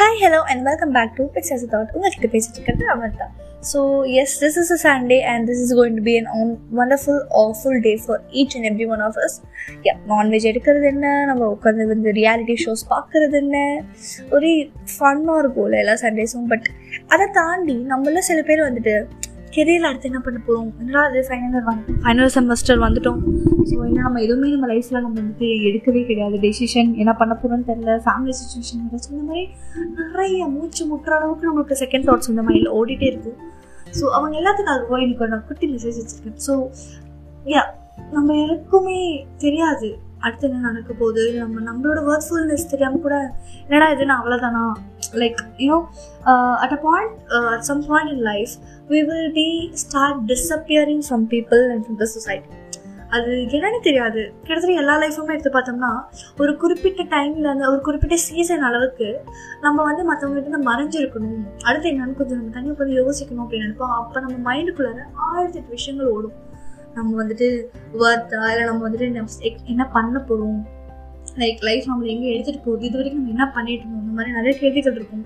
Hi hello and welcome back to bits yes thought உங்கள்கிட்ட பேசிட்டு இருக்கிறது தான் so yes this is a Sunday and this is going to be an one wonderful awful day for each and every one of us ya non veg எடுக்கிறது என்ன? நம்ம உட்காந்து வந்து reality shows பார்க்குறது என்ன? ஒரே ஃபன்னாக இருக்கும்ல எல்லா சண்டேஸும் பட் அதை தாண்டி நம்மள சில பேர் வந்துட்டு கெரியரில் அடுத்து என்ன பண்ண போகிறோம் என்னடா அது ஃபைனல் வந்து ஃபைனல் செமஸ்டர் வந்துட்டோம். ஸோ என்ன நம்ம எதுவுமே நம்ம லைஃப்பில் நம்ம வந்துட்டு எடுக்கவே கிடையாது. டெசிஷன் என்ன பண்ண போகிறோம்னு தெரில ஃபேமிலி சுச்சுவேஷன் ஏதாச்சும் இந்த மாதிரி நிறைய மூச்சு முட்டுற அளவுக்கு நம்மளுக்கு செகண்ட் தாட்ஸ் இந்த மைண்டில் ஓடிட்டே இருக்கும் ஸோ அவங்க எல்லாத்துக்கும் அதுவாக எனக்கு நான் குட்டி மெசேஜ் வச்சுருக்கேன். ஸோ யா நம்ம யாருக்குமே தெரியாது. அடுத்து என்ன நடக்க போகுது? நம்ம நம்மளோட ஒர்க்ஃபுல்னஸ் தெரியாமல் கூட என்னடா இது நான் அவ்வளோதானா like you know at a point at some point in life we will be start disappearing from people and from the society அது என்னன்னு தெரியாது. கிட்டத்தட்ட எல்லா லைஃப்புமே எடுத்து பார்த்தோம்னா ஒரு குறிப்பிட்ட டைமில் அந்த ஒரு குறிப்பிட்ட சீசன் அளவுக்கு நம்ம வந்து மற்றவங்ககிட்ட நம்ம மறைஞ்சிருக்கணும். அடுத்து என்னன்னு கொஞ்சம் நம்ம தனியாக கொஞ்சம் யோசிக்கணும் அப்படின்னு நினைப்போம். அப்போ நம்ம மைண்டுக்குள்ளார ஆயிரத்தி எட்டு விஷயங்கள் ஓடும். நம்ம வந்துட்டு ஒர்த்தா இல்லை நம்ம வந்துட்டு என்ன பண்ண போகிறோம் லைக் லைஃப் நம்மளை எங்கே எடுத்துகிட்டு போகுது? இது வரைக்கும் நம்ம என்ன பண்ணிட்டு இருந்தோம்? இந்த மாதிரி நிறைய கேள்விகள் இருக்கும்.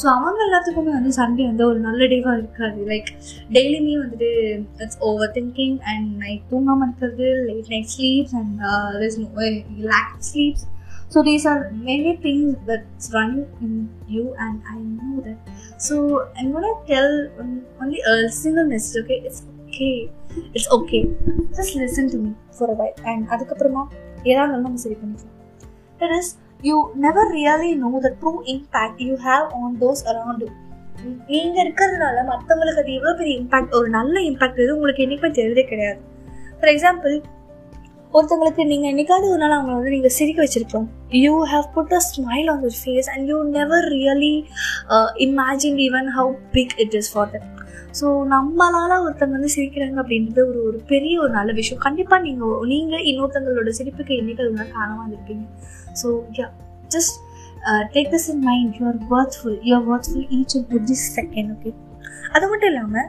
ஸோ அவங்க எல்லாத்துக்குமே வந்து சண்டே வந்து ஒரு நல்ல டேவாக இருக்காது. லைக் டெய்லியுமே வந்துட்டு it's over thinking and night தூங்காமல் இருக்கிறது late night sleeps and lack sleeps so these are many things that's running in you and I know that so I tell only single message okay it's okay it's okay just listen to me for a while and அதுக்கப்புறமா ஏதாவது நம்ம சரி பண்ணிக்கலாம். That is you never really know the true impact you have on those around you நீங்கள் இருக்கிறதுனால மற்றவங்களுக்கு அது எவ்வளோ பெரிய இம்பாக்ட் ஒரு நல்ல இம்பாக்ட் இது உங்களுக்கு என்றைக்குமே தெரியுதே கிடையாது. ஃபார் எக்ஸாம்பிள் ஒருத்தவங்களுக்கு நீங்கள் என்னைக்காவது ஒரு நாள் அவங்கள வந்து நீங்கள் சிரிக்க வச்சுருக்கோம் you have put a smile on your face and you never really imagine even how big it is for that so நம்மளால் ஒருத்தவங்க வந்து சிரிக்கிறாங்க அப்படின்றது ஒரு ஒரு பெரிய ஒரு நல்ல விஷயம். கண்டிப்பாக நீங்கள் நீங்கள் இன்னொருத்தவங்களோட சிரிப்புக்கு என்னைக்கு ஒரு நாள் காணாமல் இருப்பீங்க. So ya just take this in mind you are worthful you are worthful each and every second okay அது மட்டும் இல்லாமல்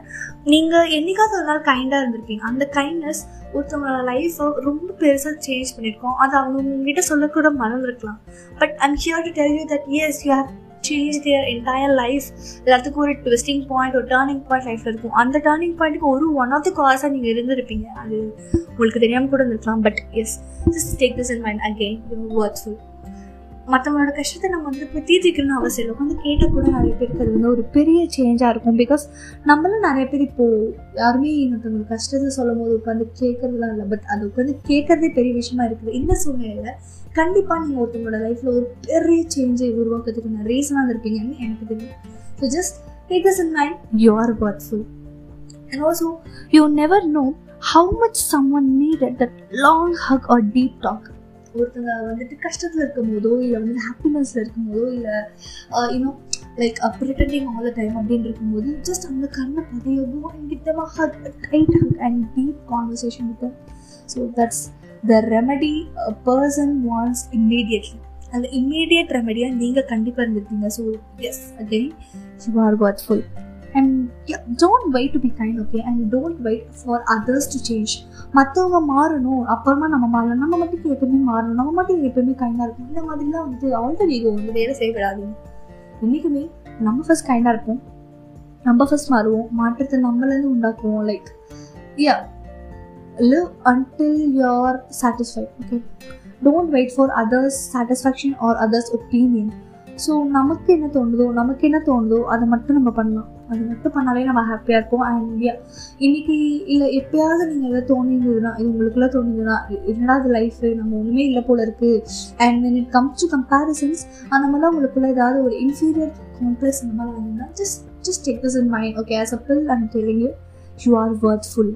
நீங்கள் என்னைக்காவது ஒரு நாள் கைண்டாக இருந்திருப்பீங்க. அந்த கைண்ட்னஸ் ஒருத்தவங்களோட லைஃப்பை ரொம்ப பெருசாக சேஞ்ச் பண்ணியிருக்கோம் அது அவங்க உங்ககிட்ட சொல்லக்கூட மறந்துருக்கலாம். But I'm here to tell you that yes you have change their entire life எல்லாத்துக்கும் ஒரு ட்விஸ்டிங் பாயிண்ட் ஒரு டேர்னிங் பாயிண்ட் லைஃப்பில் இருக்கும். அந்த டேர்னிங் பாயிண்ட்டுக்கு ஒரு ஒன் ஆஃப் த காஸாக நீங்கள் இருந்திருப்பீங்க. அது உங்களுக்கு தெரியாமல் கூட இருந்திருக்கலாம். But yes just take this in mind again you worthful மற்றவங்களோட கஷ்டத்தை நம்ம வந்து இப்போ தீர்த்திக்கணும்னு அவசியம் இல்லை. உட்காந்து கேட்டால் கூட நிறைய பேருக்கு அது வந்து ஒரு பெரிய சேஞ்சாக இருக்கும். பிகாஸ் நம்மளும் நிறைய பேர் இப்போது யாருமே இன்னொருத்தவங்க கஷ்டத்தை சொல்லும் போது உட்காந்து கேட்கறதுலாம் இல்லை. பட் அது உட்காந்து கேட்கறதே பெரிய விஷயமா இருக்குது. இந்த சூழ்நிலையில் கண்டிப்பாக நீங்கள் ஒருத்தவங்களோட லைஃப்பில் ஒரு பெரிய சேஞ்சை உருவாக்குறதுக்கு ரீசனாக இருப்பீங்கன்னு எனக்கு தெரியும். So just take this in mind you are worthful and also you never know how much someone need that long hug or deep talk ஒருத்தங்க வந்துட்டு கஷ்டத்தில் இருக்கும் போதோ இல்லை வந்து ஹாப்பினஸில் இருக்கும் போதோ இல்லை you know like pretending all the time uh, அப்படின்னு இருக்கும்போது ஜஸ்ட் அந்த கண்ணை பதியவும் and hug tight hug and deep conversation with so that's the remedy person wants immediately அந்த இம்மீடியட் ரெமடியாக நீங்கள் கண்டிப்பாக இருந்திருக்கீங்க so yes again you are watchful don't wait to be kind okay and don't wait for others to change மற்றவங்க மாறணும் அப்புறமா நம்ம மாறணும். நம்ம மட்டும் எப்பவுமே மாறணும். நம்ம மட்டும் எப்பவுமே கைண்டாக இருக்கும் இந்த மாதிரிலாம் வந்துட்டு ஆல்ரெடி ஈகோ வந்து வேலை செய்யப்படாதீங்க என்றைக்குமே நம்ம ஃபர்ஸ்ட் கைண்டாக இருப்போம். நம்ம ஃபர்ஸ்ட் மாறுவோம். மாற்றத்தை நம்மளேருந்து உண்டாக்குவோம் like ya live until you're satisfied okay don't wait for others satisfaction or others opinion so நமக்கு என்ன தோணுதோ நமக்கு என்ன தோணுதோ அதை மட்டும் நம்ம பண்ணலாம். அது மட்டும் பண்ணாலே நம்ம ஹாப்பியாக இருப்போம். அண்ட் இன்னைக்கு இல்லை எப்பயாவது நீங்கள் எதாவது தோணிருந்ததுன்னா இது உங்களுக்குலாம் தோணுதுன்னா என்னடா அது லைஃபு நம்ம ஒன்றுமே இல்லை போல இருக்குது and when it comes to comparisons அந்த மாதிரிலாம் உங்களுக்குள்ள ஏதாவது ஒரு இன்ஃபீரியர் காம்ப்ளெக்ஸ் அந்த மாதிரி வந்தீங்கன்னா just just take this in mind okay as a bill and telling you you are worthful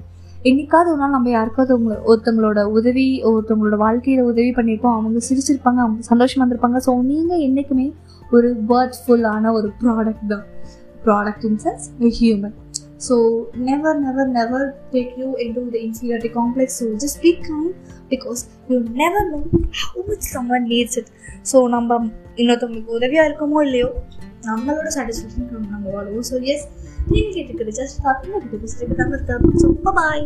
என்னைக்காவது ஒரு நாள் நம்ம யாருக்காவது ஒருத்தவங்களோட உதவி ஒருத்தவங்களோட வாழ்க்கையில் உதவி பண்ணியிருப்போம் அவங்க சிரிச்சிருப்பாங்க அவங்க சந்தோஷமாக இருந்திருப்பாங்க. ஸோ நீங்கள் என்றைக்குமே ஒரு ஒர்த்ஃபுல்லான ஒரு ப்ராடக்ட் தான். Product in sense human so never never never take you in to the inferiority complex so just be kind because you never know how much someone needs it so நம்ம இன்னொருத்தவங்களுக்கு உதவியாக இருக்கோமோ இல்லையோ நம்மளோட சாட்டிஸ்ஃபேக்ஷன் நம்ம வாழ்வோம் so S நீங்கள் கேட்டுக்கிட்டு ஜஸ்ட் பார்த்து ஸோ பாய்